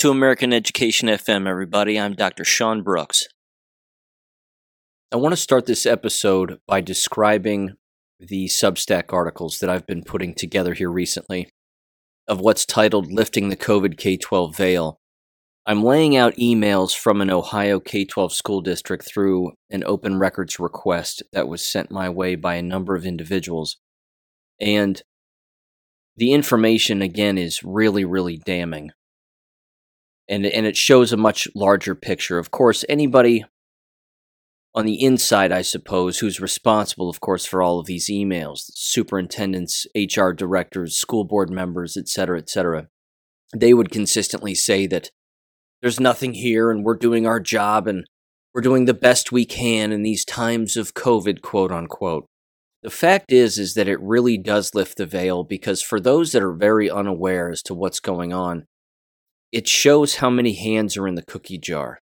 to American Education FM, everybody. I'm Dr. Sean Brooks. I want to start this episode by describing the Substack articles that I've been putting together here recently of what's titled Lifting the COVID K 12 Veil. I'm laying out emails from an Ohio K 12 school district through an open records request that was sent my way by a number of individuals. And the information, again, is really, really damning. And, and it shows a much larger picture. Of course, anybody on the inside, I suppose, who's responsible, of course, for all of these emails superintendents, HR directors, school board members, et cetera, et cetera. They would consistently say that there's nothing here and we're doing our job and we're doing the best we can in these times of COVID, quote unquote. The fact is, is that it really does lift the veil because for those that are very unaware as to what's going on, it shows how many hands are in the cookie jar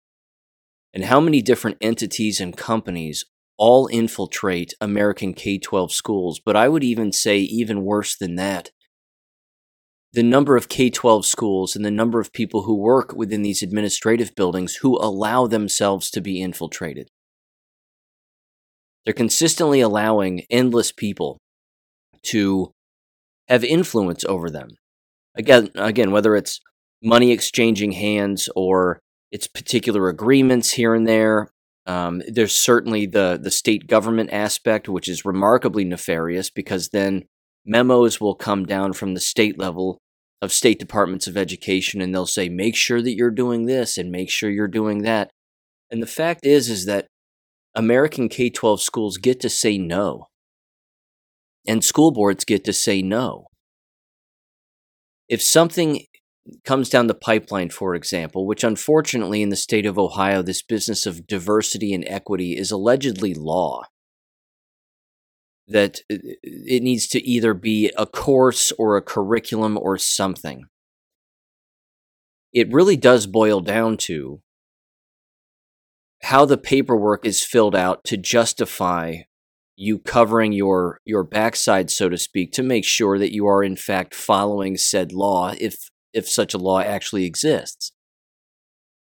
and how many different entities and companies all infiltrate American K 12 schools. But I would even say, even worse than that, the number of K 12 schools and the number of people who work within these administrative buildings who allow themselves to be infiltrated. They're consistently allowing endless people to have influence over them. Again, again, whether it's money exchanging hands or it's particular agreements here and there. Um, there's certainly the the state government aspect, which is remarkably nefarious because then memos will come down from the state level of state departments of education, and they'll say, "Make sure that you're doing this and make sure you're doing that." And the fact is, is that American K 12 schools get to say no, and school boards get to say no. If something comes down the pipeline, for example, which unfortunately in the state of Ohio, this business of diversity and equity is allegedly law. That it needs to either be a course or a curriculum or something. It really does boil down to how the paperwork is filled out to justify you covering your your backside so to speak to make sure that you are in fact following said law if if such a law actually exists.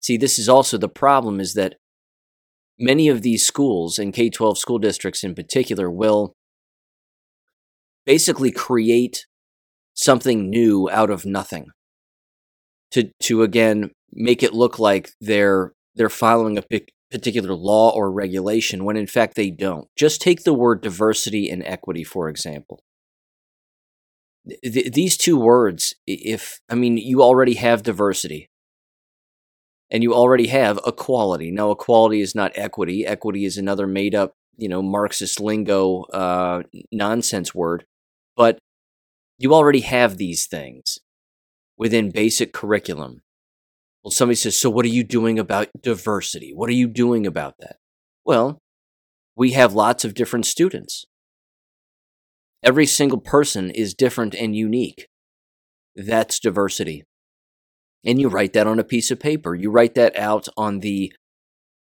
See, this is also the problem is that many of these schools and K 12 school districts in particular will basically create something new out of nothing to to again make it look like they're they're following a particular law or regulation when in fact they don't. Just take the word diversity and equity for example th- these two words, if I mean, you already have diversity and you already have equality. Now, equality is not equity. Equity is another made up, you know, Marxist lingo uh, nonsense word. But you already have these things within basic curriculum. Well, somebody says, So, what are you doing about diversity? What are you doing about that? Well, we have lots of different students. Every single person is different and unique. That's diversity. And you write that on a piece of paper. You write that out on the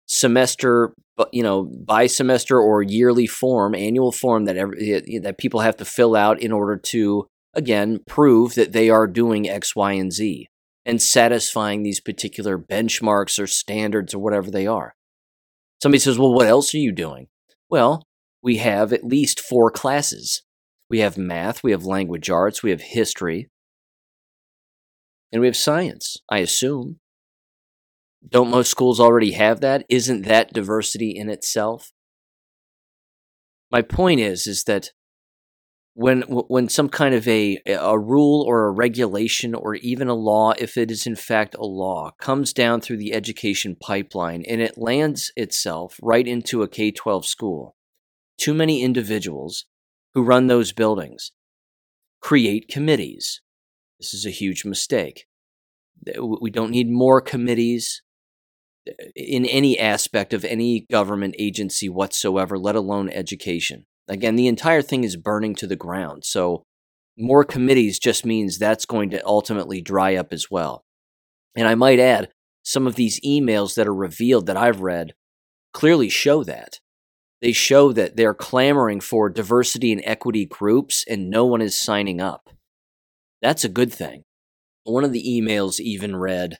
semester, you know, by semester or yearly form, annual form that every, that people have to fill out in order to again prove that they are doing X, Y, and Z and satisfying these particular benchmarks or standards or whatever they are. Somebody says, "Well, what else are you doing?" Well, we have at least four classes we have math, we have language arts, we have history, and we have science, I assume. Don't most schools already have that? Isn't that diversity in itself? My point is is that when when some kind of a a rule or a regulation or even a law if it is in fact a law comes down through the education pipeline and it lands itself right into a K12 school too many individuals who run those buildings create committees. This is a huge mistake. We don't need more committees uh, in any aspect of any government agency whatsoever, let alone education. Again, the entire thing is burning to the ground. So, more committees just means that's going to ultimately dry up as well. And I might add, some of these emails that are revealed that I've read clearly show that they show that they're clamoring for diversity and equity groups and no one is signing up. That's a good thing. One of the emails even read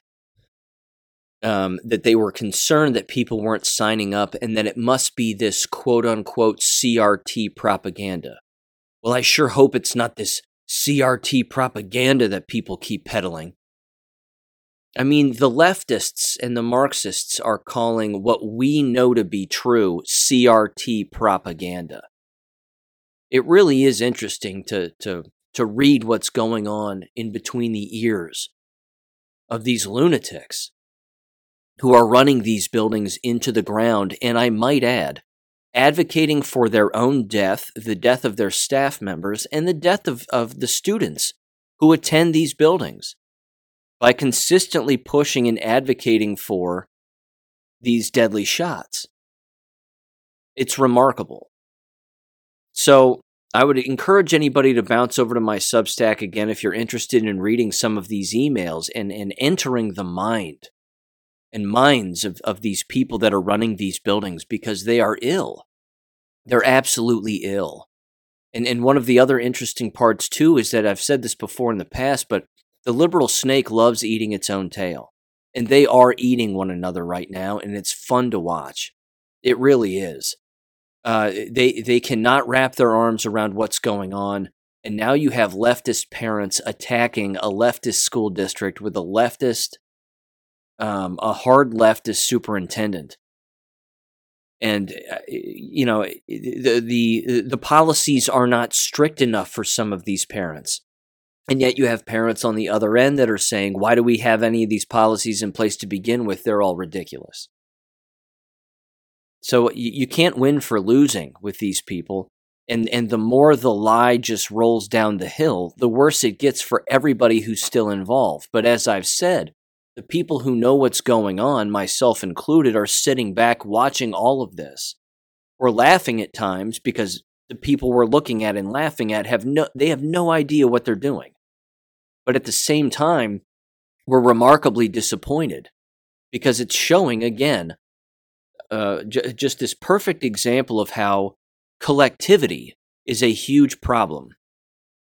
um, that they were concerned that people weren't signing up and that it must be this quote unquote CRT propaganda. Well, I sure hope it's not this CRT propaganda that people keep peddling. I mean, the leftists and the Marxists are calling what we know to be true CRT propaganda. It really is interesting to, to, to read what's going on in between the ears of these lunatics who are running these buildings into the ground, and I might add, advocating for their own death, the death of their staff members, and the death of, of the students who attend these buildings by consistently pushing and advocating for these deadly shots. It's remarkable. So, I would encourage anybody to bounce over to my Substack again if you're interested in reading some of these emails and, and entering the mind and minds of, of these people that are running these buildings because they are ill. They're absolutely ill. And, and one of the other interesting parts, too, is that I've said this before in the past, but the liberal snake loves eating its own tail. And they are eating one another right now, and it's fun to watch. It really is. Uh, they, they cannot wrap their arms around what's going on. And now you have leftist parents attacking a leftist school district with a leftist um, a hard leftist superintendent. And uh, you know the, the the policies are not strict enough for some of these parents, and yet you have parents on the other end that are saying, "Why do we have any of these policies in place to begin with? They're all ridiculous." So you, you can't win for losing with these people, and and the more the lie just rolls down the hill, the worse it gets for everybody who's still involved. But as I've said, the people who know what's going on, myself included, are sitting back watching all of this. We're laughing at times because the people we're looking at and laughing at have no they have no idea what they're doing. But at the same time, we're remarkably disappointed because it's showing again uh, j- just this perfect example of how collectivity is a huge problem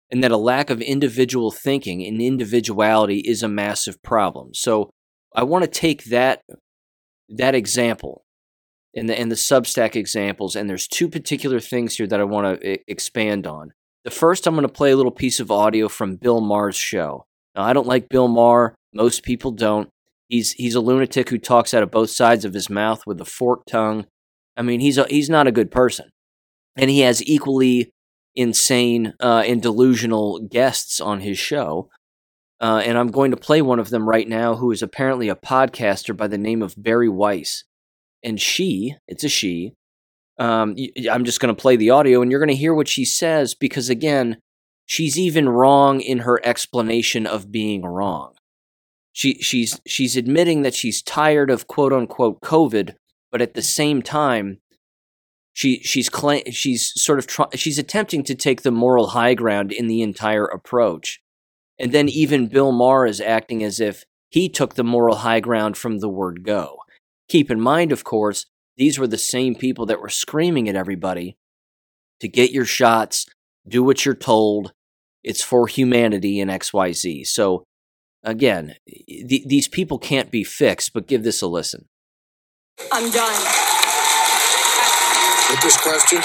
and that a lack of individual thinking and individuality is a massive problem. So I want to take that that example and the and the Substack examples, and there's two particular things here that I want to expand on. The first, I'm going to play a little piece of audio from Bill Maher's show. Now, I don't like Bill Maher. Most people don't. He's he's a lunatic who talks out of both sides of his mouth with a forked tongue. I mean, he's a, he's not a good person, and he has equally insane uh, and delusional guests on his show. Uh, and I'm going to play one of them right now, who is apparently a podcaster by the name of Bari Weiss. And she, it's a she, um, I'm just going to play the audio and you're going to hear what she says because, again, she's even wrong in her explanation of being wrong. She, she's, she's admitting that she's tired of quote unquote COVID, but at the same time, she she's cla- she's sort of try- she's attempting to take the moral high ground in the entire approach. And then even Bill Maher is acting as if he took the moral high ground from the word go. Keep in mind, of course, these were the same people that were screaming at everybody to get your shots, do what you're told, it's for humanity and XYZ. So, again, th- these people can't be fixed, but give this a listen. I'm done with this question?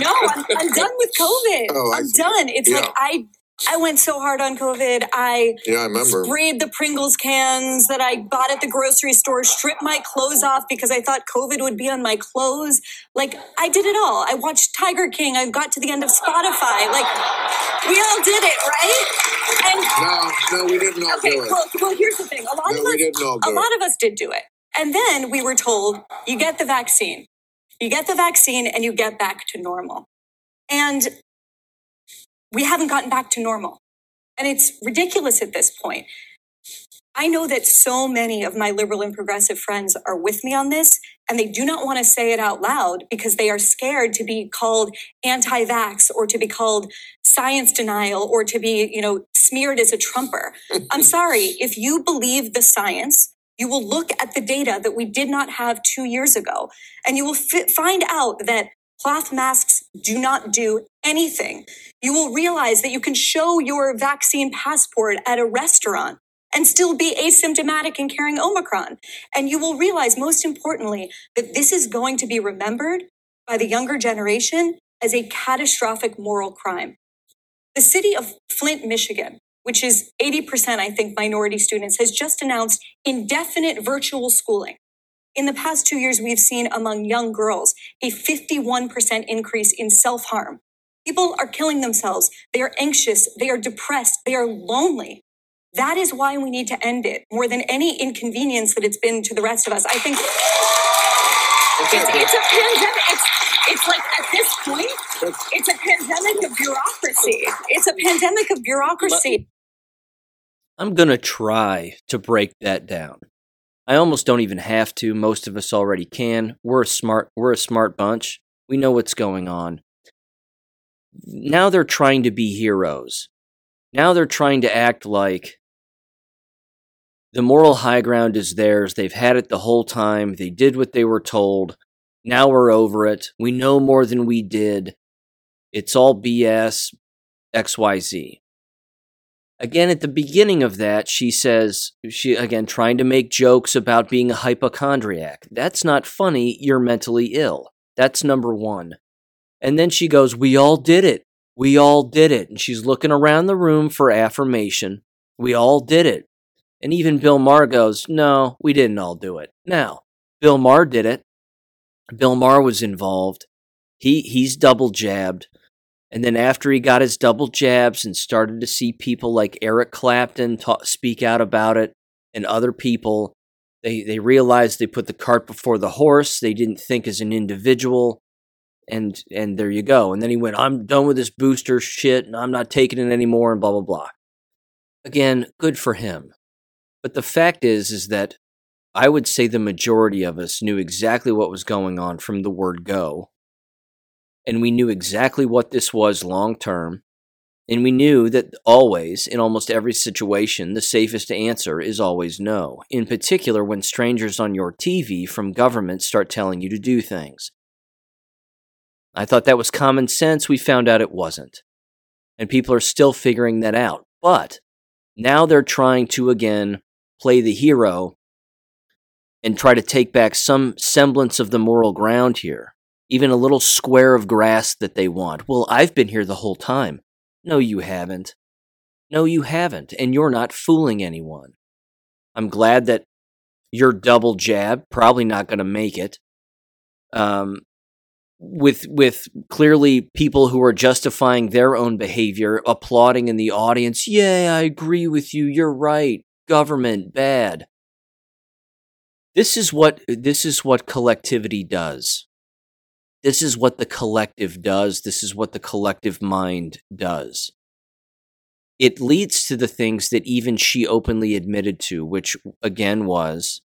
No, I'm, I'm done with COVID. Oh, I'm done. It's yeah. like I I went so hard on COVID. I yeah, I remember. sprayed the Pringles cans that I bought at the grocery store, stripped my clothes off because I thought COVID would be on my clothes. Like I did it all. I watched Tiger King. I got to the end of Spotify. Like we all did it, right? And no, no, we didn't all okay, do it. Well, well, here's the thing. A lot no, of us, a lot of us did do it. And then we were told, you get the vaccine. You get the vaccine and you get back to normal. And we haven't gotten back to normal. And it's ridiculous at this point. I know that so many of my liberal and progressive friends are with me on this, and they do not want to say it out loud because they are scared to be called anti vax or to be called science denial or to be, you know, smeared as a Trumper. I'm sorry, if you believe the science, you will look at the data that we did not have two years ago, and you will f- find out that cloth masks do not do anything. You will realize that you can show your vaccine passport at a restaurant and still be asymptomatic and carrying Omicron. And you will realize, most importantly, that this is going to be remembered by the younger generation as a catastrophic moral crime. The city of Flint, Michigan, which is 80%, I think, minority students, has just announced indefinite virtual schooling. In the past two years, we've seen among young girls a 51% increase in self harm. People are killing themselves. They are anxious. They are depressed. They are lonely. That is why we need to end it more than any inconvenience that it's been to the rest of us. I think it's, it's a pandemic. It's, it's like at this point, it's a pandemic of bureaucracy. It's a pandemic of bureaucracy. I'm going to try to break that down. I almost don't even have to. Most of us already can. We're a smart we're a smart bunch. We know what's going on. Now they're trying to be heroes. Now they're trying to act like the moral high ground is theirs. They've had it the whole time. They did what they were told. Now we're over it. We know more than we did. It's all BS, XYZ. Again, at the beginning of that, she says, she again trying to make jokes about being a hypochondriac. That's not funny. You're mentally ill. That's number one. And then she goes, We all did it. We all did it. And she's looking around the room for affirmation. We all did it. And even Bill Maher goes, No, we didn't all do it. Now, Bill Maher did it. Bill Maher was involved. He he's double jabbed. And then after he got his double jabs and started to see people like Eric Clapton talk, speak out about it and other people, they they realized they put the cart before the horse. They didn't think as an individual. And and there you go. And then he went, "I'm done with this booster shit and I'm not taking it anymore and blah blah blah." Again, good for him. But the fact is is that I would say the majority of us knew exactly what was going on from the word go and we knew exactly what this was long term. And we knew that always, in almost every situation, the safest answer is always no, in particular when strangers on your TV from government start telling you to do things. I thought that was common sense. We found out it wasn't. And people are still figuring that out. But now they're trying to again play the hero and try to take back some semblance of the moral ground here even a little square of grass that they want. Well, I've been here the whole time. No, you haven't. No, you haven't, and you're not fooling anyone. I'm glad that your double jab probably not going to make it. Um, with with clearly people who are justifying their own behavior, applauding in the audience. Yeah, I agree with you. You're right. Government bad. This is what this is what collectivity does. This is what the collective does. This is what the collective mind does. It leads to the things that even she openly admitted to, which again was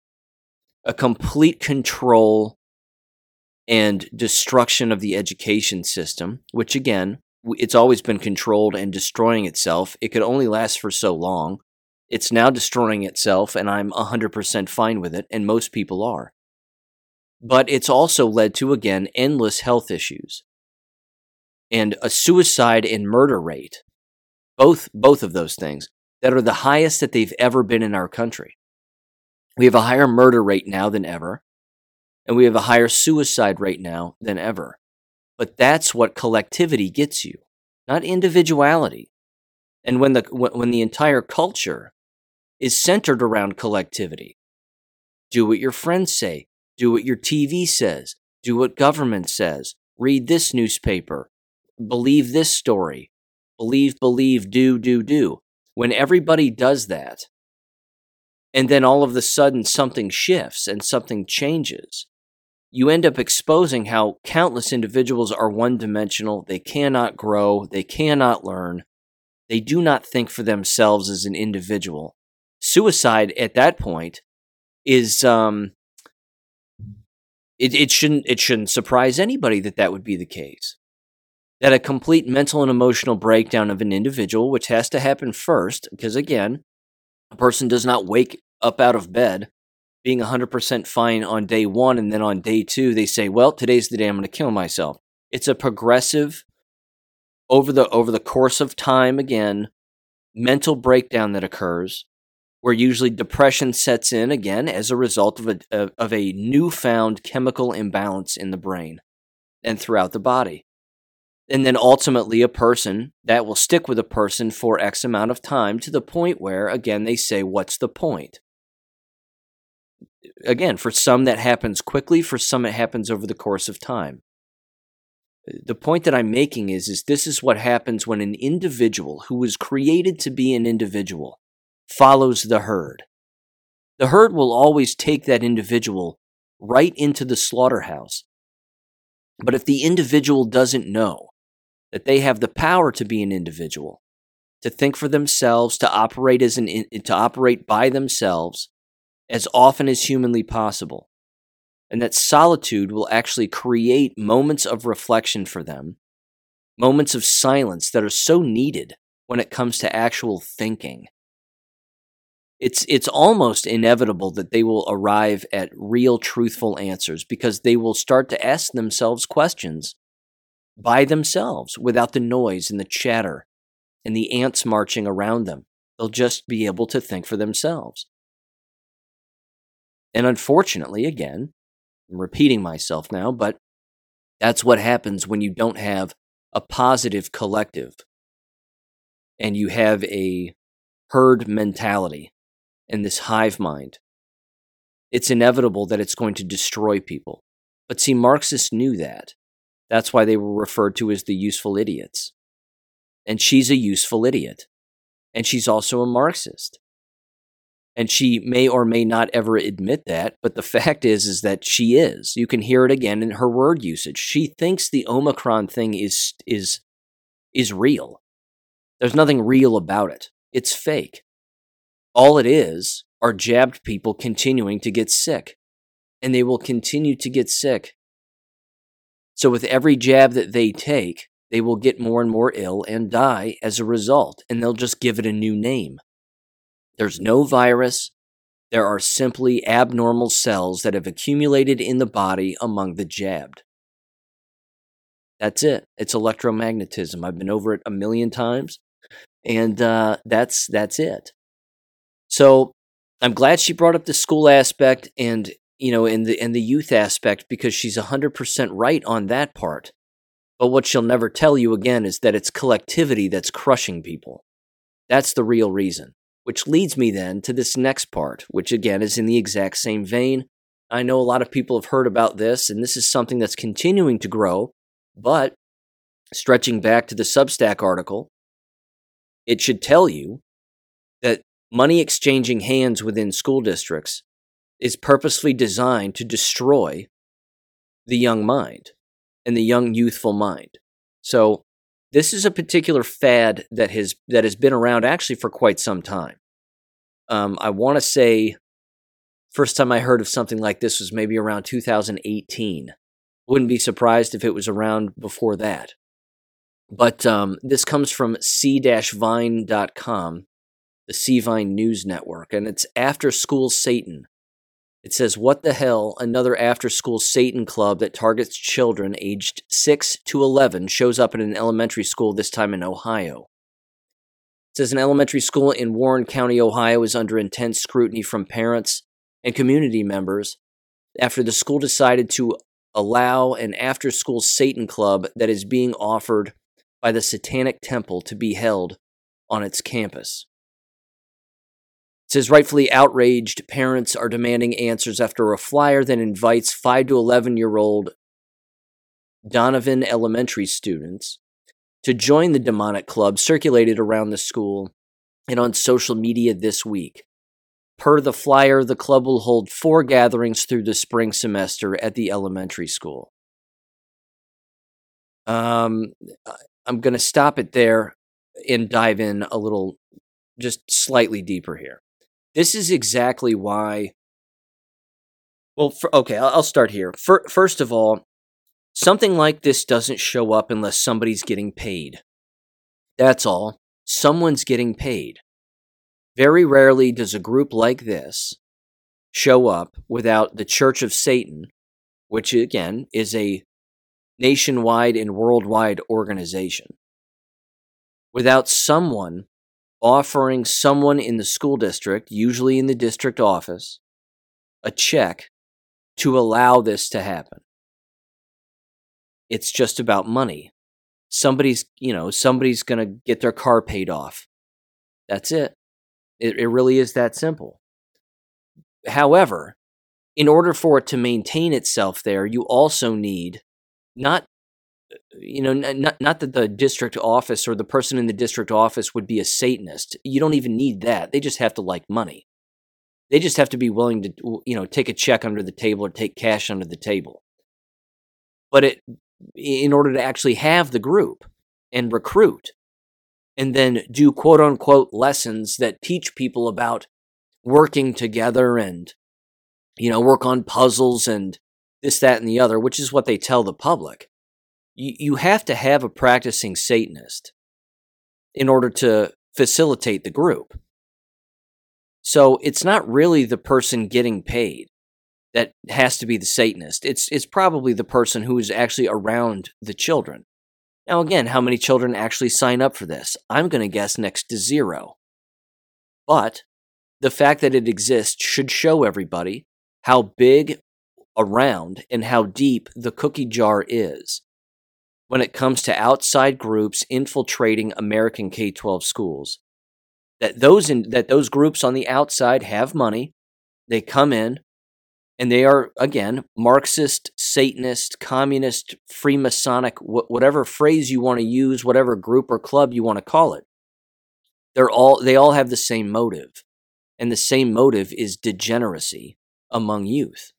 a complete control and destruction of the education system, which again, it's always been controlled and destroying itself. It could only last for so long. It's now destroying itself, and I'm 100% fine with it, and most people are but it's also led to, again, endless health issues and a suicide and murder rate, both, both of those things, that are the highest that they've ever been in our country. We have a higher murder rate now than ever, and we have a higher suicide rate now than ever. But that's what collectivity gets you, not individuality. And when the, when the entire culture is centered around collectivity, do what your friends say, do what your TV says. Do what government says. Read this newspaper. Believe this story. Believe, believe, do, do, do. When everybody does that, and then all of a sudden something shifts and something changes, you end up exposing how countless individuals are one dimensional. They cannot grow. They cannot learn. They do not think for themselves as an individual. Suicide at that point is um, it, it shouldn't it shouldn't surprise anybody that that would be the case. That a complete mental and emotional breakdown of an individual, which has to happen first, because again, a person does not wake up out of bed being 100% fine on day one, and then on day two, they say, Well, today's the day I'm going to kill myself. It's a progressive, over the, over the course of time, again, mental breakdown that occurs where usually depression sets in again as a result of a, of a newfound chemical imbalance in the brain and throughout the body. And then ultimately, a person that will stick with a person for X amount of time to the point where, again, they say, What's the point? Again, for some that happens quickly, for some it happens over the course of time. The point that I'm making is, is this is what happens when an individual who was created to be an individual follows the herd. The herd will always take that individual right into the slaughterhouse. But if the individual doesn't know that they have the power to be an individual, to think for themselves, to operate as an to operate by themselves as often as humanly possible, and that solitude will actually create moments of reflection for them, moments of silence that are so needed when it comes to actual thinking. It's, it's almost inevitable that they will arrive at real, truthful answers because they will start to ask themselves questions by themselves without the noise and the chatter and the ants marching around them. They'll just be able to think for themselves. And unfortunately, again, I'm repeating myself now, but that's what happens when you don't have a positive collective and you have a herd mentality and this hive mind. It's inevitable that it's going to destroy people. But see, Marxists knew that. That's why they were referred to as the useful idiots. And she's a useful idiot. And she's also a Marxist and she may or may not ever admit that but the fact is is that she is. You can hear it again in her word usage. She thinks the omicron thing is is is real. There's nothing real about it. It's fake. All it is are jabbed people continuing to get sick and they will continue to get sick. So with every jab that they take they will get more and more ill and die as a result and they'll just give it a new name there's no virus. There are simply abnormal cells that have accumulated in the body among the jabbed. That's it. It's electromagnetism. I've been over it a million times, and uh, that's that's it. So I'm glad she brought up the school aspect and you know in the in the youth aspect because she's 100% right on that part. But what she'll never tell you again is that it's collectivity that's crushing people. That's the real reason. Which leads me then to this next part, which again is in the exact same vein. I know a lot of people have heard about this, and this is something that's continuing to grow, but stretching back to the Substack article, it should tell you that money exchanging hands within school districts is purposely designed to destroy the young mind and the young youthful mind. So this is a particular fad that has that has been around actually for quite some time. Um, I want to say first time I heard of something like this was maybe around 2018. Wouldn't be surprised if it was around before that. But um, this comes from c-vine.com, the C-Vine News Network, and it's After School Satan. It says, What the hell? Another after school Satan club that targets children aged 6 to 11 shows up at an elementary school, this time in Ohio. It says an elementary school in Warren County, Ohio is under intense scrutiny from parents and community members after the school decided to allow an after school Satan club that is being offered by the Satanic Temple to be held on its campus says rightfully outraged parents are demanding answers after a flyer that invites 5 to 11 year old Donovan Elementary students to join the demonic club circulated around the school and on social media this week. Per the flyer, the club will hold four gatherings through the spring semester at the elementary school. Um, I'm going to stop it there and dive in a little, just slightly deeper here. This is exactly why. Well, for, okay, I'll, start here. For, first of all, something like this doesn't show up unless somebody's getting paid. That's all. Someone's getting paid. Very rarely does a group like this show up without the Church of Satan, which again is a nationwide and worldwide organization, without someone offering someone in the school district, usually in the district office, a check to allow this to happen. It's just about money. Somebody's, you know, somebody's going to get their car paid off. That's it. it. It really is that simple. However, in order for it to maintain itself there, you also need not you know not not that the district office or the person in the district office would be a satanist. You don't even need that. They just have to like money. They just have to be willing to you know take a check under the table or take cash under the table. But it in order to actually have the group and recruit and then do quote unquote lessons that teach people about working together and you know, work on puzzles and this, that, and the other, which is what they tell the public. You, have to have a practicing Satanist in order to facilitate the group. So it's not really the person getting paid that has to be the Satanist. It's it's probably the person who is actually around the children. Now again, how many children actually sign up for this? I'm going to guess next to zero. But the fact that it exists should show everybody how big around and how deep the cookie jar is when it comes to outside groups infiltrating American K-12 schools. That those in, that those groups on the outside have money, they come in and they are again Marxist, Satanist, communist, Freemasonic, wh- whatever phrase you want to use, whatever group or club you want to call it. They're all they all have the same motive, and the same motive is degeneracy among youth.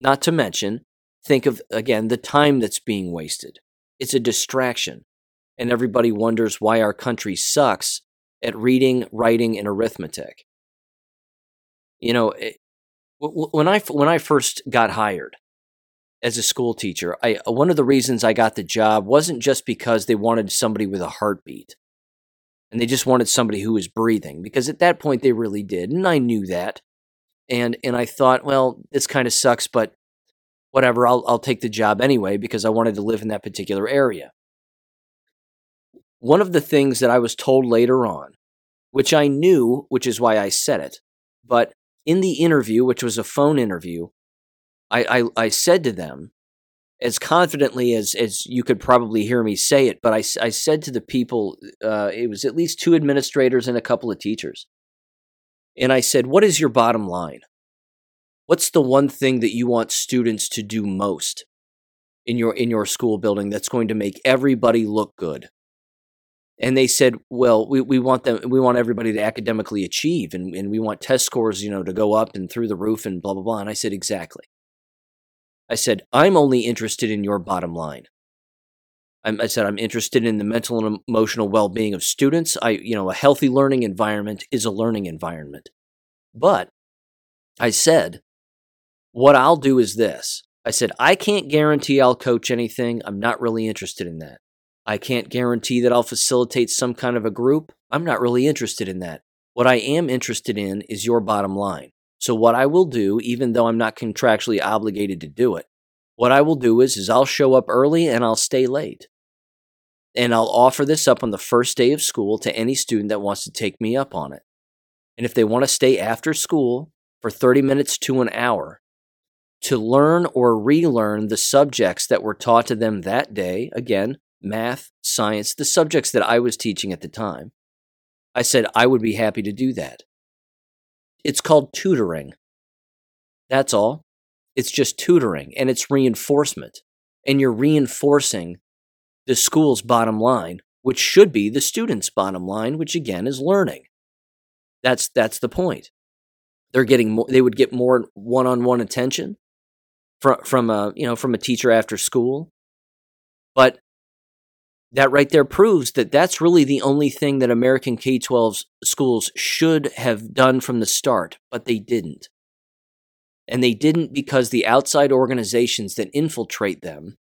Not to mention, think of again the time that's being wasted. It's a distraction, and everybody wonders why our country sucks at reading, writing, and arithmetic. You know, it, when I when I first got hired as a school teacher, I uh, one of the reasons I got the job wasn't just because they wanted somebody with a heartbeat and they just wanted somebody who was breathing because at that point they really did and I knew that and and I thought, well, this kind of sucks, but whatever, I'll I'll take the job anyway because I wanted to live in that particular area. One of the things that I was told later on, which I knew, which is why I said it, but in the interview, which was a phone interview, I, I, I said to them, as confidently as, as you could probably hear me say it, but I, I said to the people, uh, it was at least two administrators and a couple of teachers and I said, What is your bottom line? What's the one thing that you want students to do most in your in your school building that's going to make everybody look good? And they said, Well, we, we want them we want everybody to academically achieve and, and we want test scores, you know, to go up and through the roof and blah blah blah. And I said, Exactly. I said, I'm only interested in your bottom line. I said I'm interested in the mental and emotional well-being of students. I, you know, a healthy learning environment is a learning environment. But I said, what I'll do is this. I said, I can't guarantee I'll coach anything. I'm not really interested in that. I can't guarantee that I'll facilitate some kind of a group. I'm not really interested in that. What I am interested in is your bottom line. So what I will do, even though I'm not contractually obligated to do it, what I will do is, is I'll show up early and I'll stay late. And I'll offer this up on the first day of school to any student that wants to take me up on it. And if they want to stay after school for 30 minutes to an hour to learn or relearn the subjects that were taught to them that day, again, math, science, the subjects that I was teaching at the time, I said I would be happy to do that. It's called tutoring. That's all. It's just tutoring and it's reinforcement. And you're reinforcing the school's bottom line, which should be the student's bottom line, which again is learning. That's that's the point. They're getting more, they would get more one-on-one attention from from a you know from a teacher after school, but that right there proves that that's really the only thing that American K 12 schools should have done from the start, but they didn't. And they didn't because the outside organizations that infiltrate them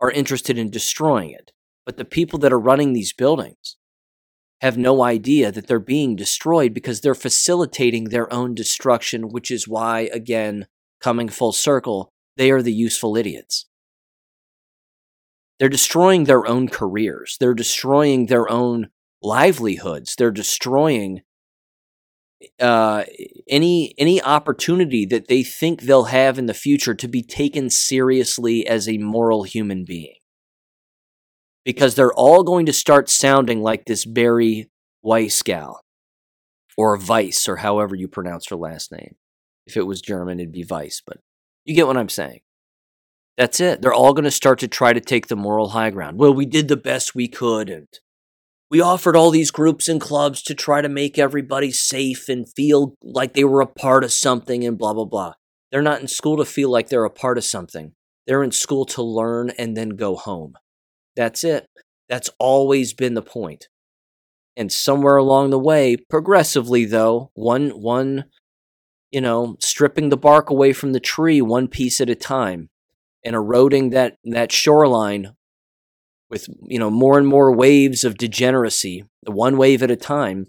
are interested in destroying it. But the people that are running these buildings have no idea that they're being destroyed because they're facilitating their own destruction, which is why, again, coming full circle, they are the useful idiots. They're destroying their own careers. They're destroying their own livelihoods. They're destroying uh, any any opportunity that they think they'll have in the future to be taken seriously as a moral human being. Because they're all going to start sounding like this Bari Weissgal or Weiss or however you pronounce her last name. If it was German, it'd be Weiss, but you get what I'm saying. That's it. They're all going to start to try to take the moral high ground. Well, we did the best we could and we offered all these groups and clubs to try to make everybody safe and feel like they were a part of something and blah, blah, blah. They're not in school to feel like they're a part of something. They're in school to learn and then go home. That's it. That's always been the point. And somewhere along the way, progressively though, one one you know, stripping the bark away from the tree one piece at a time and eroding that that shoreline with you know more and more waves of degeneracy, one wave at a time,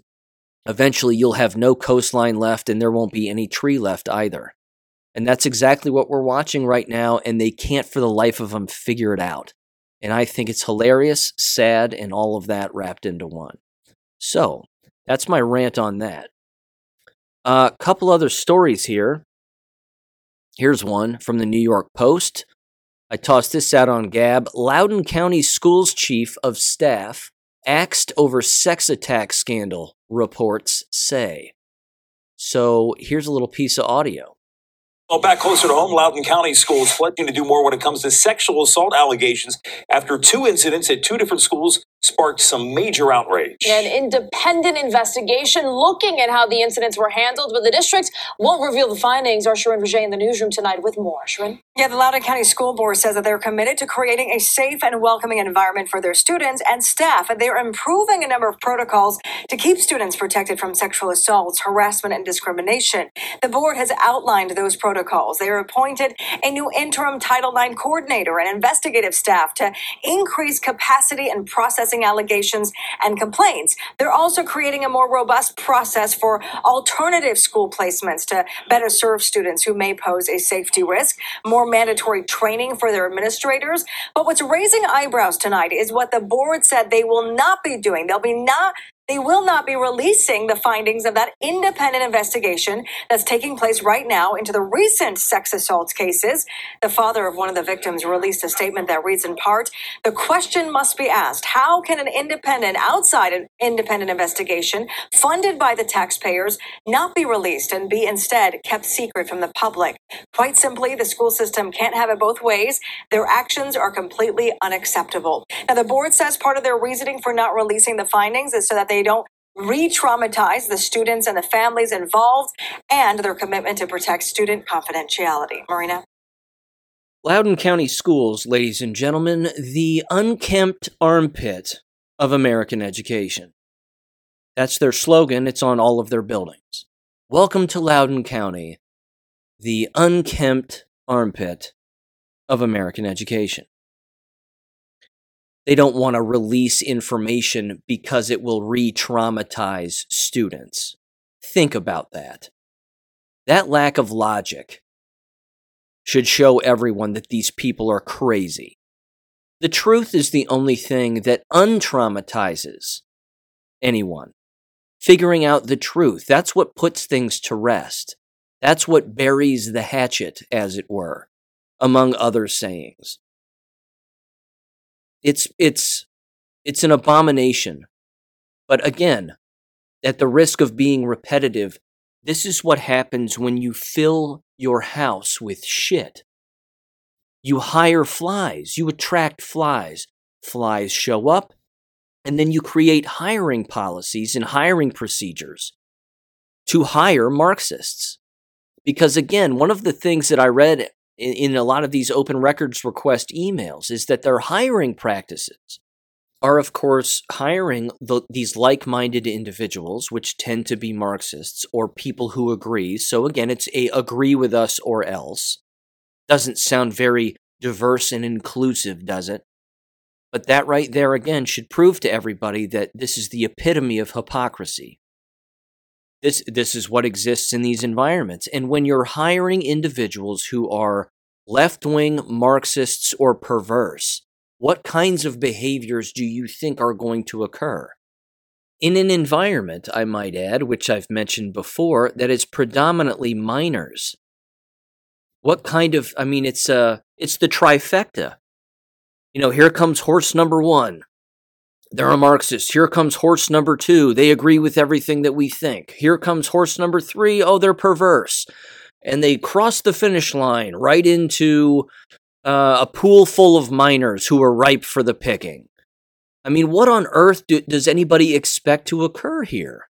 eventually you'll have no coastline left and there won't be any tree left either. And that's exactly what we're watching right now, and they can't for the life of them figure it out. And I think it's hilarious, sad, and all of that wrapped into one. So, that's my rant on that. A uh, couple other stories here. Here's one from the New York Post. I tossed this out on Gab. Loudoun County Schools Chief of Staff axed over sex attack scandal, reports say. So here's a little piece of audio. Well, back closer to home, Loudoun County schools pledging to do more when it comes to sexual assault allegations after two incidents at two different schools sparked some major outrage. An independent investigation looking at how the incidents were handled, but the district won't reveal the findings. Our Shirin Vijay in the newsroom tonight with more. Shirin? Yeah, the Loudoun County School Board says that they're committed to creating a safe and welcoming environment for their students and staff, and they're improving a number of protocols to keep students protected from sexual assaults, harassment, and discrimination. The board has outlined those protocols They are appointed a new interim Title IX coordinator and investigative staff to increase capacity and processing allegations and complaints. They're also creating a more robust process for alternative school placements to better serve students who may pose a safety risk, more mandatory training for their administrators. But what's raising eyebrows tonight is what the board said they will not be doing. They'll be not they will not be releasing the findings of that independent investigation that's taking place right now into the recent sex assault cases. The father of one of the victims released a statement that reads in part The question must be asked how can an independent, outside an independent investigation funded by the taxpayers not be released and be instead kept secret from the public? Quite simply, the school system can't have it both ways. Their actions are completely unacceptable. Now, the board says part of their reasoning for not releasing the findings is so that they don't re traumatize the students and the families involved and their commitment to protect student confidentiality. Marina? Loudoun County Schools, ladies and gentlemen, the unkempt armpit of American education. That's their slogan, it's on all of their buildings. Welcome to Loudoun County, the unkempt armpit of American education. They don't want to release information because it will re traumatize students. Think about that. That lack of logic should show everyone that these people are crazy. The truth is the only thing that untraumatizes anyone. Figuring out the truth, that's what puts things to rest. That's what buries the hatchet, as it were, among other sayings. It's it's it's an abomination. But again, at the risk of being repetitive, this is what happens when you fill your house with shit. You hire flies, you attract flies. Flies show up, and then you create hiring policies and hiring procedures to hire Marxists. Because again, one of the things that I read in, in a lot of these open records request emails is that their hiring practices are, of course, hiring the, these like minded individuals, which tend to be Marxists or people who agree. So, again, it's a agree with us or else. Doesn't sound very diverse and inclusive, does it? But that right there again should prove to everybody that this is the epitome of hypocrisy. This, this is what exists in these environments. And when you're hiring individuals who are left wing Marxists or perverse, what kinds of behaviors do you think are going to occur? in an environment, I might add, which I've mentioned before, that is predominantly minors. What kind of, I mean, it's, uh, it's the trifecta. You know, here comes horse number one. They're a Marxist. Here comes horse number two. They agree with everything that we think. Here comes horse number three. Oh, they're perverse. And they cross the finish line right into uh, a pool full of minors who are ripe for the picking. I mean, what on earth do, does anybody expect to occur here?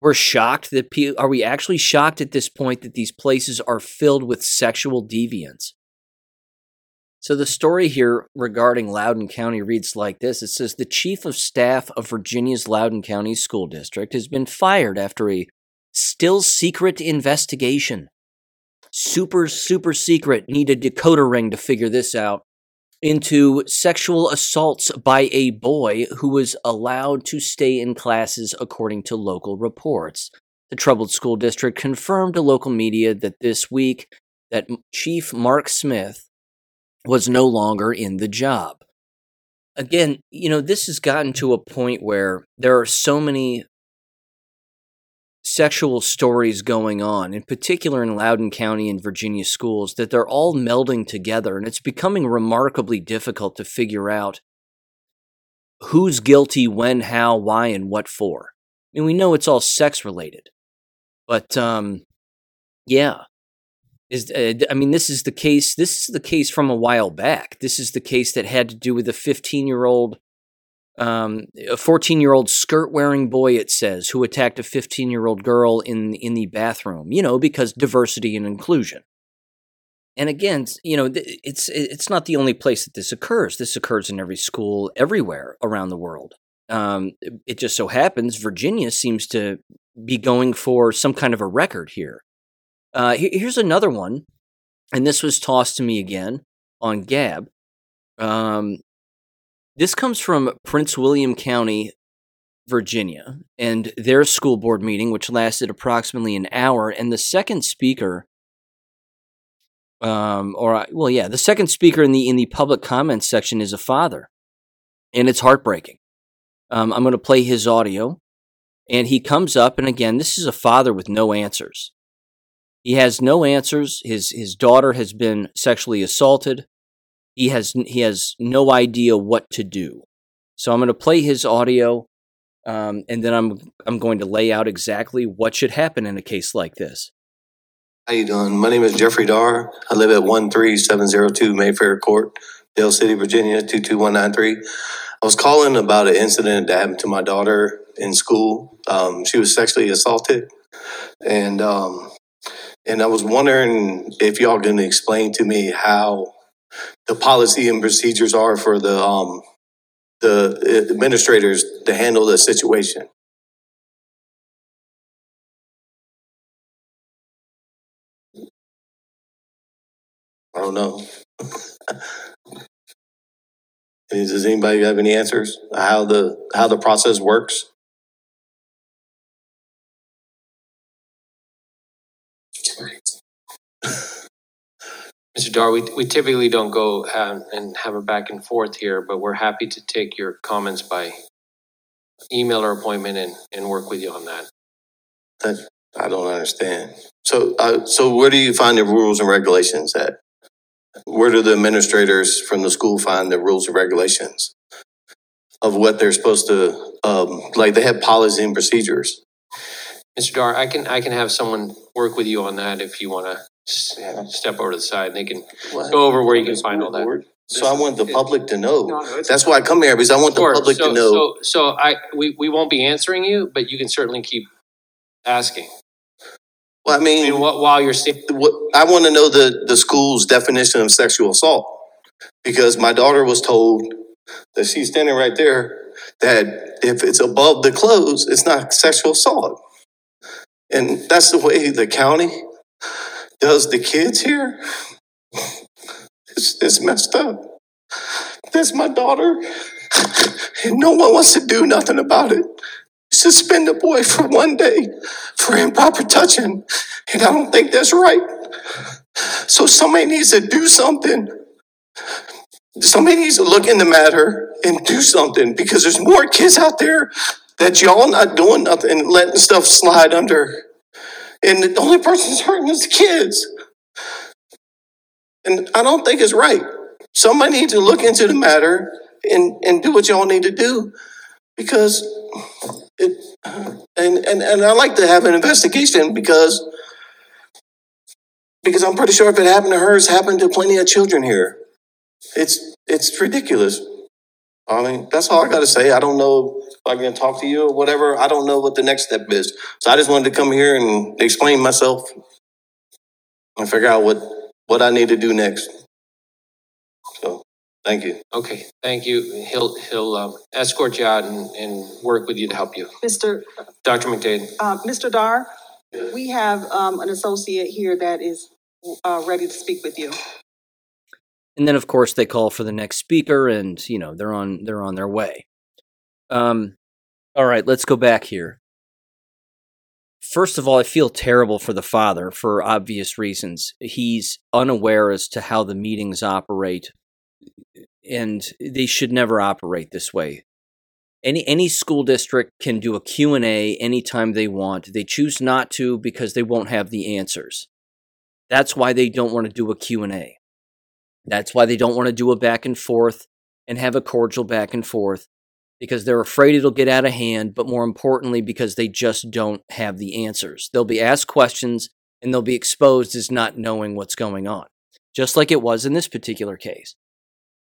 We're shocked that are we actually shocked at this point that these places are filled with sexual deviants? So the story here regarding Loudoun County reads like this. It says the chief of staff of Virginia's Loudoun County School District has been fired after a still secret investigation. Super, super secret. Need a decoder ring to figure this out. Into sexual assaults by a boy who was allowed to stay in classes according to local reports. The troubled school district confirmed to local media that this week that Chief Mark Smith was no longer in the job. Again, you know, this has gotten to a point where there are so many sexual stories going on, in particular in Loudoun County and Virginia schools, that they're all melding together, and it's becoming remarkably difficult to figure out who's guilty, when, how, why, and what for. I mean, we know it's all sex related, but um, yeah, is uh, I mean this is the case this is the case from a while back. This is the case that had to do with a 15-year-old um, a 14-year-old skirt-wearing boy it says who attacked a 15-year-old girl in in the bathroom, you know, because diversity and inclusion. And again, you know, it's it's not the only place that this occurs. This occurs in every school everywhere around the world. Um, it just so happens Virginia seems to be going for some kind of a record here. Uh, here's another one, and this was tossed to me again on Gab. Um, this comes from Prince William County, Virginia, and their school board meeting, which lasted approximately an hour. And the second speaker, um, or well, yeah, the second speaker in the in the public comments section is a father, and it's heartbreaking. Um, I'm going to play his audio, and he comes up, and again, this is a father with no answers. He has no answers. His his daughter has been sexually assaulted. He has he has no idea what to do. So I'm going to play his audio, um, and then I'm I'm going to lay out exactly what should happen in a case like this. How you doing? My name is Jeffrey Dar. I live at 13702 Mayfair Court, Dale City, Virginia 22193. I was calling about an incident that happened to my daughter in school. Um, she was sexually assaulted, and um, and I was wondering if y'all can explain to me how the policy and procedures are for the um, the administrators to handle the situation. I don't know. Does anybody have any answers how the how the process works? Mr. Dar, we, we typically don't go um, and have a back and forth here, but we're happy to take your comments by email or appointment and, and work with you on that. That I don't understand. So, uh, so where do you find the rules and regulations at? Where do the administrators from the school find the rules and regulations of what they're supposed to, um, like they have policies and procedures? Mr. Dar, I can I can have someone work with you on that if you want to step over to the side. and They can go over where you can find all that. So I want the public to know. That's why I come here, because I want the Sure. public so, to know. So, so I we, we won't be answering you, but you can certainly keep asking. Well, I I mean, mean, wh- while you're standing, what, I want to know the, the school's definition of sexual assault. Because my daughter was told that she's standing right there, that if it's above the clothes, it's not sexual assault. And that's the way the county does the kids here. It's, it's messed up. That's my daughter. And no one wants to do nothing about it. Suspend a boy for one day for improper touching. And I don't think that's right. So somebody needs to do something. Somebody needs to look in the matter and do something because there's more kids out there that y'all not doing nothing letting stuff slide under. And the only person that's hurting is the kids. And I don't think it's right. Somebody needs to look into the matter and, and do what y'all need to do because it and, and and I like to have an investigation because because I'm pretty sure if it happened to her, it's happened to plenty of children here. It's it's ridiculous. I mean, that's all I got to say. I don't know if I can talk to you or whatever. I don't know what the next step is. So I just wanted to come here and explain myself and figure out what what I need to do next. So, thank you. Okay, thank you. He'll, he'll um, escort you out and, and work with you to help you. Mr. Dr. McDade? Uh, Mr. Dar, we have, um, an associate here that is, uh, ready to speak with you. And then of course they call for the next speaker and you know they're on they're on their way. Um all right let's go back here. First of all i feel terrible for the father for obvious reasons. He's unaware as to how the meetings operate and they should never operate this way. Any any school district can do a q&a anytime they want. They choose not to because they won't have the answers. That's why they don't want to do a q&a that's why they don't want to do a back and forth and have a cordial back and forth because they're afraid it'll get out of hand, but more importantly, because they just don't have the answers. They'll be asked questions and they'll be exposed as not knowing what's going on, just like it was in this particular case.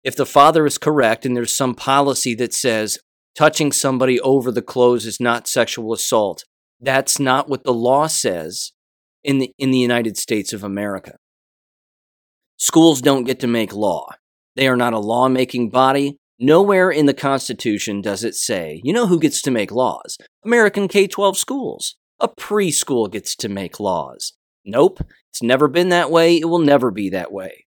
If the father is correct and there's some policy that says touching somebody over the clothes is not sexual assault, that's not what the law says in the, in the United States of America. Schools don't get to make law. They are not a lawmaking body. Nowhere in the Constitution does it say, you know who gets to make laws? American K 12 schools. A preschool gets to make laws. Nope, it's never been that way. It will never be that way.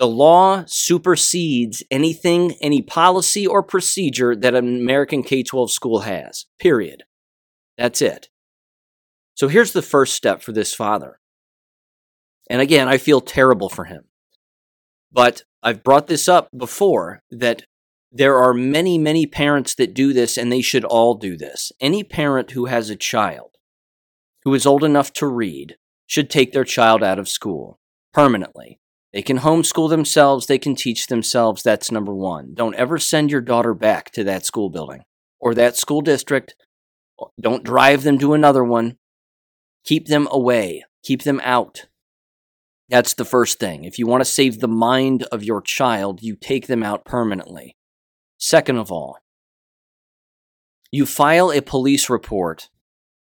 The law supersedes anything, any policy or procedure that an American K 12 school has. Period. That's it. So here's the first step for this father. And again, I feel terrible for him. But I've brought this up before that there are many, many parents that do this, and they should all do this. Any parent who has a child who is old enough to read should take their child out of school permanently. They can homeschool themselves, they can teach themselves. That's number one. Don't ever send your daughter back to that school building or that school district. Don't drive them to another one. Keep them away, keep them out. That's the first thing. If you want to save the mind of your child, you take them out permanently. Second of all, you file a police report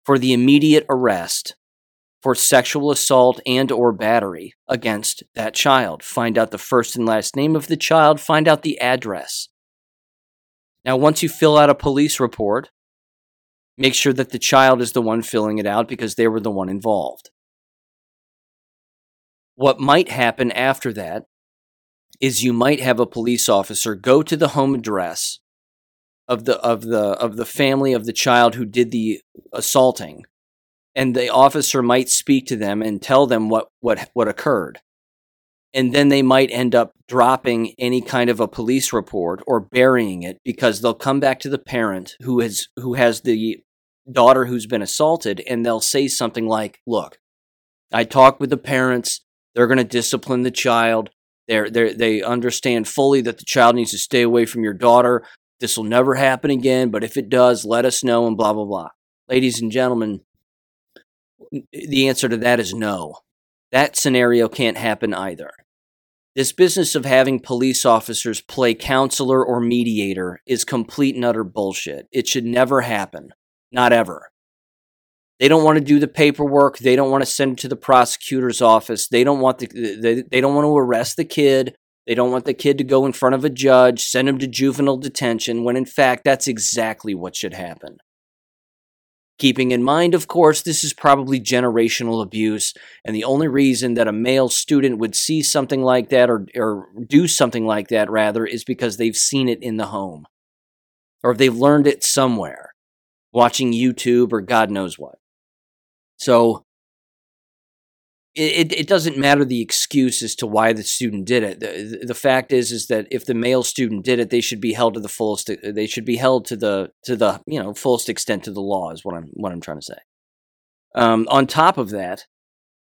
for the immediate arrest for sexual assault and or battery against that child. Find out the first and last name of the child, find out the address. Now, once you fill out a police report, make sure that the child is the one filling it out because they were the one involved. What might happen after that is you might have a police officer go to the home address of the of the of the family of the child who did the assaulting and the officer might speak to them and tell them what what what occurred. And then they might end up dropping any kind of a police report or burying it because they'll come back to the parent who has who has the daughter who's been assaulted and they'll say something like look i talked with the parents they're going to discipline the child they're, they're, they understand fully that the child needs to stay away from your daughter. This will never happen again, but if it does, let us know and blah, blah, blah. Ladies and gentlemen, the answer to that is no. That scenario can't happen either. This business of having police officers play counselor or mediator is complete and utter bullshit. It should never happen. Not ever. They don't want to do the paperwork. They don't want to send it to the prosecutor's office. They don't want the they, they don't want to arrest the kid. They don't want the kid to go in front of a judge, send him to juvenile detention, when in fact that's exactly what should happen. Keeping in mind, of course, this is probably generational abuse, and the only reason that a male student would see something like that or, or do something like that, rather, is because they've seen it in the home. Or they've learned it somewhere, watching YouTube or God knows what. So it, it doesn't matter the excuse as to why the student did it. The, the fact is is that if the male student did it, they should be held to the fullest. They should be held to the to the you know fullest extent of the law. Is what I'm what I'm trying to say. Um, on top of that,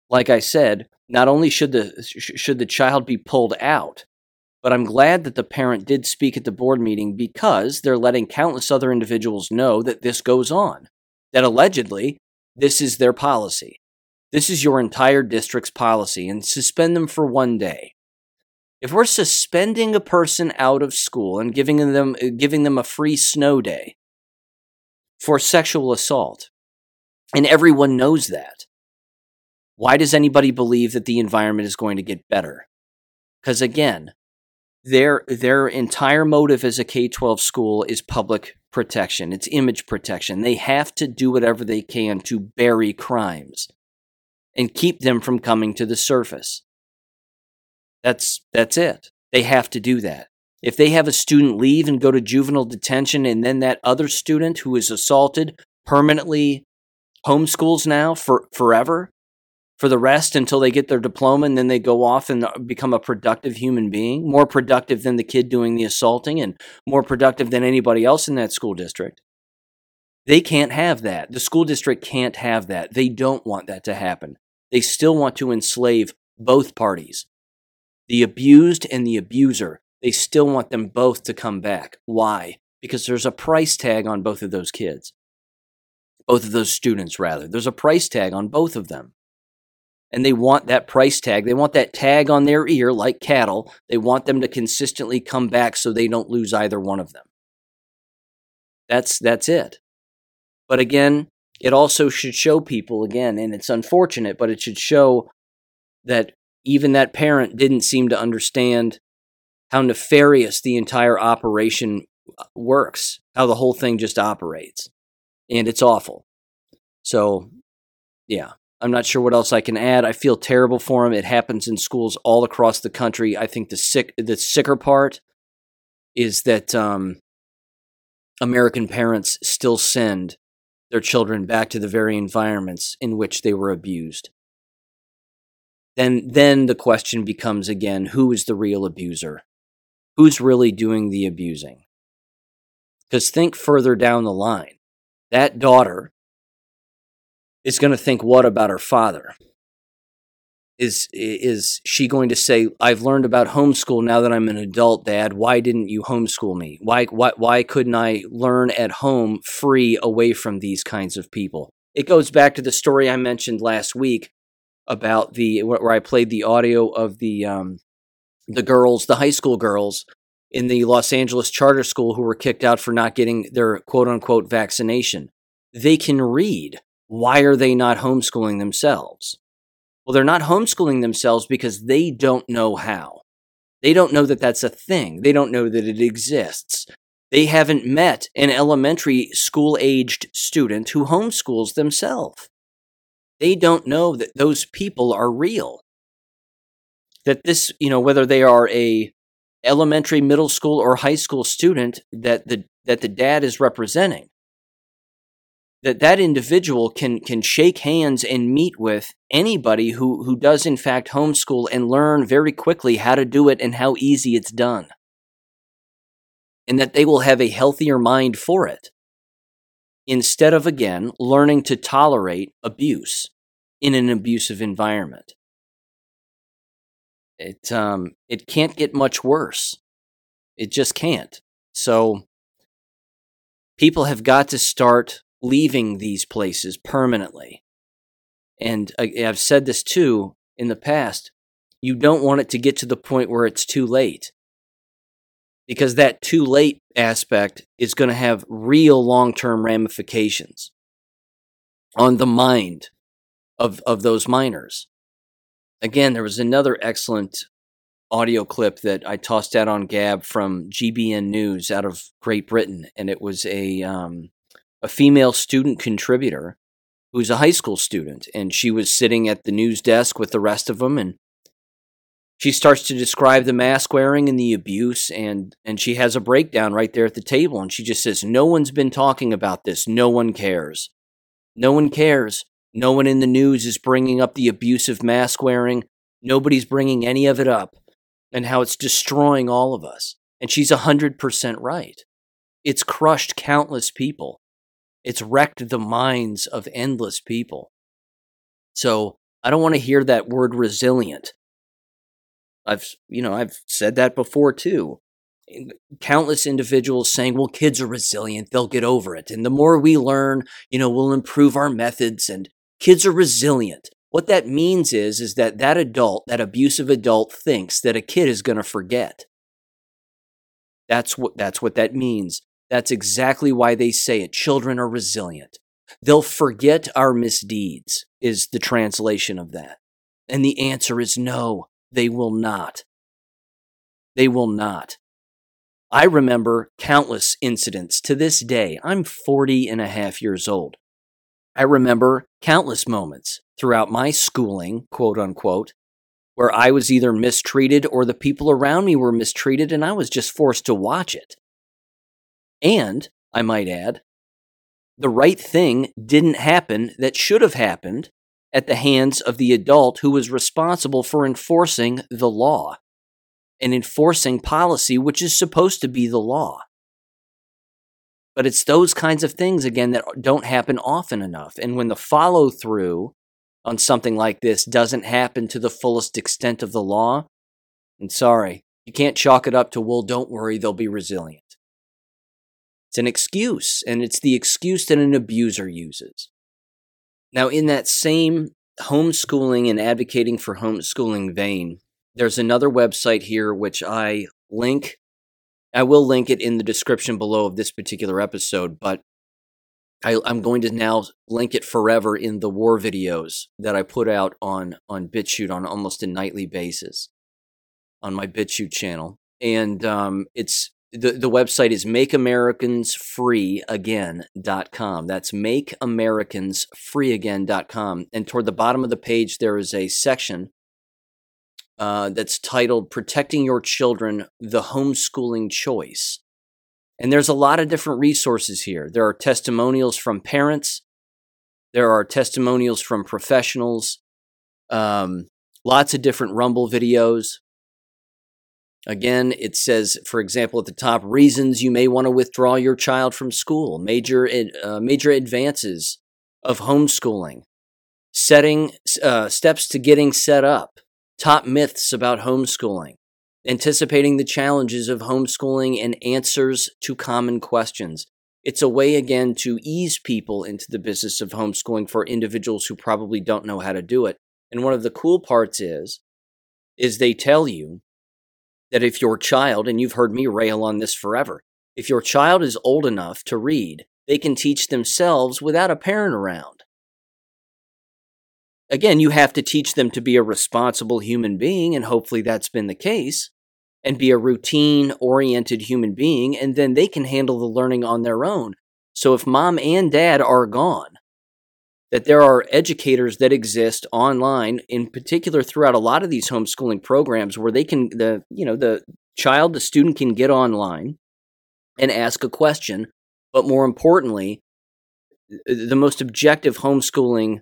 like I said, not only should the should the child be pulled out, but I'm glad that the parent did speak at the board meeting because they're letting countless other individuals know that this goes on. That allegedly this is their policy. This is your entire district's policy and suspend them for one day. If we're suspending a person out of school and giving them giving them a free snow day for sexual assault, and everyone knows that, why does anybody believe that the environment is going to get better? Because again, their their entire motive as a K-12 school is public protection. It's image protection. They have to do whatever they can to bury crimes and keep them from coming to the surface. That's that's it. They have to do that. If they have a student leave and go to juvenile detention and then that other student who is assaulted permanently homeschools now for forever for the rest until they get their diploma and then they go off and become a productive human being, more productive than the kid doing the assaulting and more productive than anybody else in that school district. They can't have that. The school district can't have that. They don't want that to happen. They still want to enslave both parties. The abused and the abuser, they still want them both to come back. Why? Because there's a price tag on both of those kids. Both of those students, rather. There's a price tag on both of them and they want that price tag. They want that tag on their ear like cattle. They want them to consistently come back so they don't lose either one of them. That's that's it. But again, it also should show people again and it's unfortunate, but it should show that even that parent didn't seem to understand how nefarious the entire operation uh, works, how the whole thing just operates. And it's awful. So, yeah, I'm not sure what else I can add. I feel terrible for him. It happens in schools all across the country. I think the sick, the sicker part is that um, American parents still send their children back to the very environments in which they were abused. Then, then the question becomes again: Who is the real abuser? Who's really doing the abusing? Because think further down the line. That daughter is going to think what about her father? Is is she going to say, "I've learned about homeschool now that I'm an adult, Dad? Why didn't you homeschool me? Why why why couldn't I learn at home, free, away from these kinds of people?" It goes back to the story I mentioned last week about the where I played the audio of the um, the girls, the high school girls in the Los Angeles charter school who were kicked out for not getting their quote unquote vaccination. They can read why are they not homeschooling themselves? Well, they're not homeschooling themselves because they don't know how. They don't know that that's a thing. They don't know that it exists. They haven't met an elementary school aged student who homeschools themselves. They don't know that those people are real. That this, you know, whether they are a elementary, middle school, or high school student that the that the dad is representing, that that individual can can shake hands and meet with anybody who who does in fact homeschool and learn very quickly how to do it and how easy it's done. And that they will have a healthier mind for it. Instead of again learning to tolerate abuse in an abusive environment. It um it can't get much worse. It just can't. So people have got to start leaving these places permanently. And I've said this too in the past. You don't want it to get to the point where it's too late. Because that too late aspect is going to have real long term ramifications on the mind of, of those minors. Again, there was another excellent audio clip that I tossed out on Gab from GBN News out of Great Britain, and it was a um, a female student contributor who's a high school student, and she was sitting at the news desk with the rest of them, and she starts to describe the mask wearing and the abuse, and and she has a breakdown right there at the table, and she just says, "No one's been talking about this. No one cares. No one cares. No one in the news is bringing up the abusive mask wearing. Nobody's bringing any of it up and how it's destroying all of us. And she's 100% right. It's crushed countless people. It's wrecked the minds of endless people. So I don't want to hear that word resilient. I've, you know, I've said that before too. Countless individuals saying, well, kids are resilient, they'll get over it. And the more we learn, you know, we'll improve our methods and kids are resilient. What that means is, is that that adult, that abusive adult thinks that a kid is going to forget. That's what, that's what that means. That's exactly why they say it. Children are resilient. They'll forget our misdeeds, is the translation of that. And the answer is no, they will not. They will not. I remember countless incidents to this day. I'm 40 and a half years old. I remember countless moments throughout my schooling, quote unquote, where I was either mistreated or the people around me were mistreated and I was just forced to watch it. And, I might add, the right thing didn't happen that should have happened at the hands of the adult who was responsible for enforcing the law and enforcing policy, which is supposed to be the law. But it's those kinds of things, again, that don't happen often enough. And when the follow through on something like this doesn't happen to the fullest extent of the law, I'm sorry, you can't chalk it up to, well, don't worry, they'll be resilient. It's an excuse, and it's the excuse that an abuser uses. Now, in that same homeschooling and advocating for homeschooling vein, there's another website here which I link. I will link it in the description below of this particular episode, but I, am going to now link it forever in the war videos that I put out on on BitChute on almost a nightly basis on my BitChute channel, and um, it's the, the website is makeamericans.freeagain.com. That's makeamericans.freeagain.com. And toward the bottom of the page, there is a section uh, that's titled Protecting Your Children The Homeschooling Choice. And there's a lot of different resources here. There are testimonials from parents, there are testimonials from professionals, um, lots of different Rumble videos. Again, it says, for example, at the top, reasons you may want to withdraw your child from school, major uh, major advances of homeschooling, setting uh, steps to getting set up, top myths about homeschooling, anticipating the challenges of homeschooling, and answers to common questions. It's a way again to ease people into the business of homeschooling for individuals who probably don't know how to do it. And one of the cool parts is, is they tell you that if your child, and you've heard me rail on this forever, if your child is old enough to read, they can teach themselves without a parent around. Again, you have to teach them to be a responsible human being, and hopefully that's been the case, and be a routine oriented human being, and then they can handle the learning on their own. So if mom and dad are gone, that there are educators that exist online in particular throughout a lot of these homeschooling programs where they can the you know the child the student can get online and ask a question. But more importantly the most objective homeschooling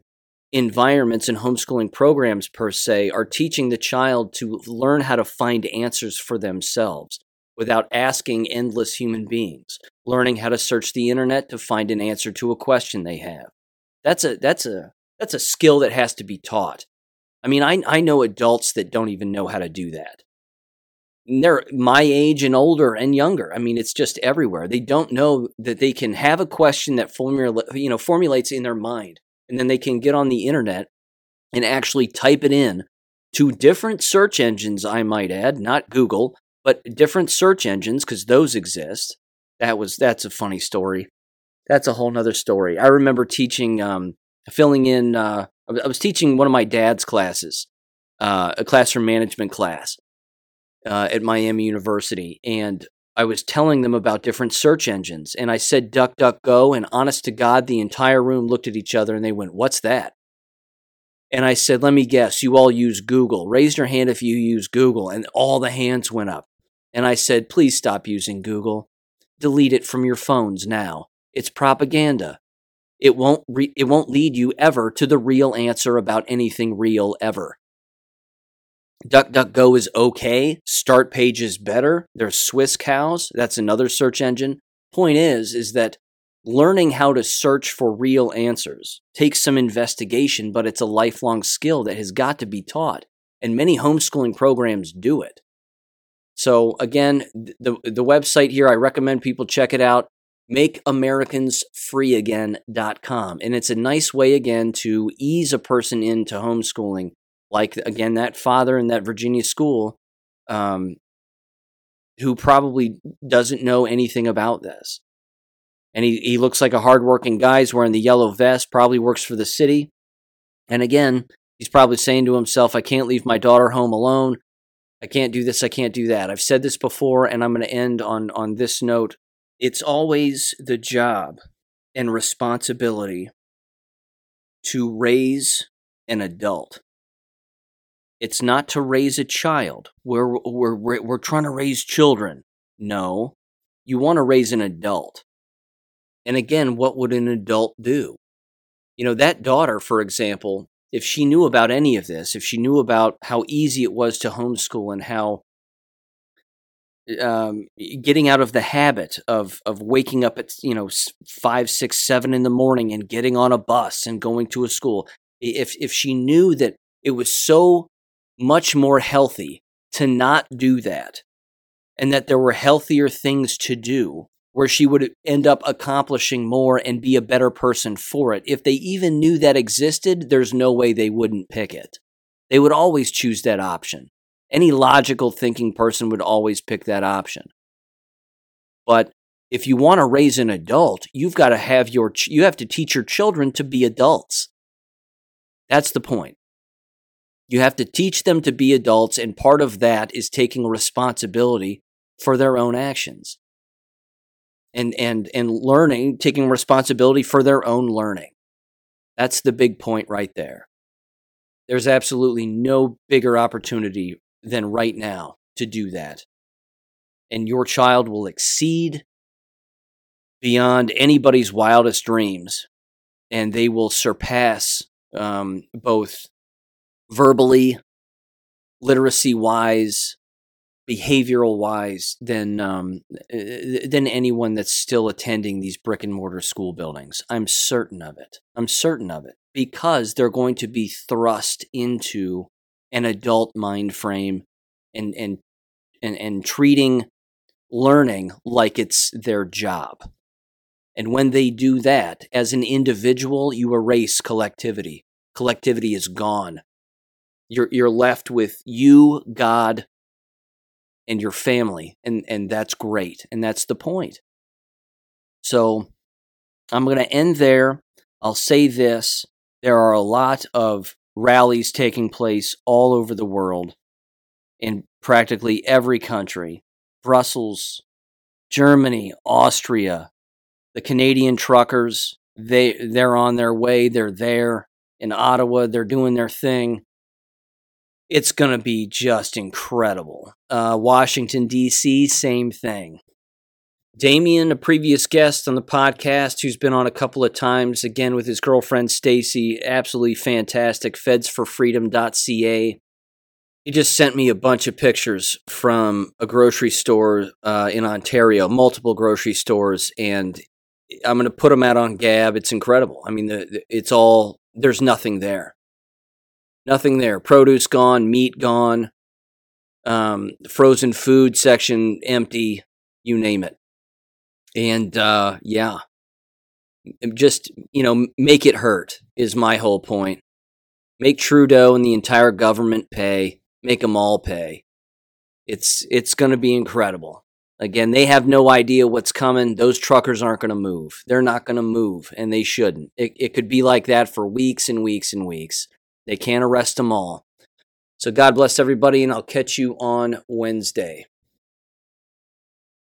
environments and homeschooling programs per se are teaching the child to learn how to find answers for themselves without asking endless human beings learning how to search the internet to find an answer to a question they have that's a that's a that's a skill that has to be taught. I mean, I I know adults that don't even know how to do that. And they're my age and older and younger. I mean, it's just everywhere. They don't know that they can have a question that formula, you know, formulates in their mind, and then they can get on the internet and actually type it in to different search engines. I might add, not Google, but different search engines because those exist. That was that's a funny story that's a whole nother story. I remember teaching, um, filling in. Uh, I was teaching one of my dad's classes, uh, a classroom management class uh, at Miami University, and I was telling them about different search engines, and I said DuckDuckGo, and honest to God, the entire room looked at each other and they went, "What's that?" And I said, "Let me guess, you all use Google. Raise your hand if you use Google." And all the hands went up. And I said, "Please stop using Google. Delete it from your phones now." It's propaganda. it won't re- it won't lead you ever to the real answer about anything real ever. DuckDuckGo is okay. Startpage is better. There's Swisscows. That's another search engine. Point is, is that learning how to search for real answers takes some investigation, but it's a lifelong skill that has got to be taught. And many homeschooling programs do it. So again, the the website here, I recommend people check it out makeamericans.freeagain.com. And it's a nice way, again, to ease a person into homeschooling. Like, again, that father in that Virginia school um, who probably doesn't know anything about this. And he, he looks like a hardworking guy. He's wearing the yellow vest, probably works for the city. And again, he's probably saying to himself, I can't leave my daughter home alone. I can't do this. I can't do that. I've said this before, and I'm going to end on, on this note it's always the job and responsibility to raise an adult. It's not to raise a child. We're, we're, we're, trying to raise children. No, you want to raise an adult. And again, what would an adult do? You know, that daughter, for example, if she knew about any of this, if she knew about how easy it was to homeschool and how um, getting out of the habit of of waking up at you know five, six, seven in the morning and getting on a bus and going to a school. If if she knew that it was so much more healthy to not do that, and that there were healthier things to do, where she would end up accomplishing more and be a better person for it. If they even knew that existed, there's no way they wouldn't pick it. They would always choose that option. Any logical thinking person would always pick that option. But if you want to raise an adult, you've got to have your you have to teach your children to be adults. That's the point. You have to teach them to be adults and part of that is taking responsibility for their own actions. And and and learning, taking responsibility for their own learning. That's the big point right there. There's absolutely no bigger opportunity than right now to do that. And your child will exceed beyond anybody's wildest dreams, and they will surpass um, both verbally, literacy wise, behavioral wise than um, than anyone that's still attending these brick and mortar school buildings. I'm certain of it. I'm certain of it because they're going to be thrust into an adult mind frame and and and, and treating learning like it's their job. And when they do that, as an individual, you erase collectivity. Collectivity is gone. You're you're left with you, God, and your family, and and that's great, and that's the point. So, I'm going to end there. I'll say this: there are a lot of rallies taking place all over the world in practically every country Brussels, Germany, Austria, the Canadian truckers, they, they're on their way, they're there. In Ottawa, they're doing their thing. It's going to be just incredible. Uh, Washington, D.C., same thing. Damien, a previous guest on the podcast, who's been on a couple of times, again with his girlfriend Stacy, absolutely fantastic. Fedsforfreedom.ca. He just sent me a bunch of pictures from a grocery store uh, in Ontario, multiple grocery stores, and I'm going to put them out on Gab. It's incredible. I mean, the, it's all there's nothing there, nothing there. Produce gone, meat gone, um, frozen food section empty. You name it and uh, yeah, just you know, make it hurt is my whole point. Make Trudeau and the entire government pay. Make them all pay. It's it's going to be incredible. Again, they have no idea what's coming. Those truckers aren't going to move. They're not going to move, and they shouldn't. It, it could be like that for weeks and weeks and weeks. They can't arrest them all. So God bless everybody, and I'll catch you on Wednesday.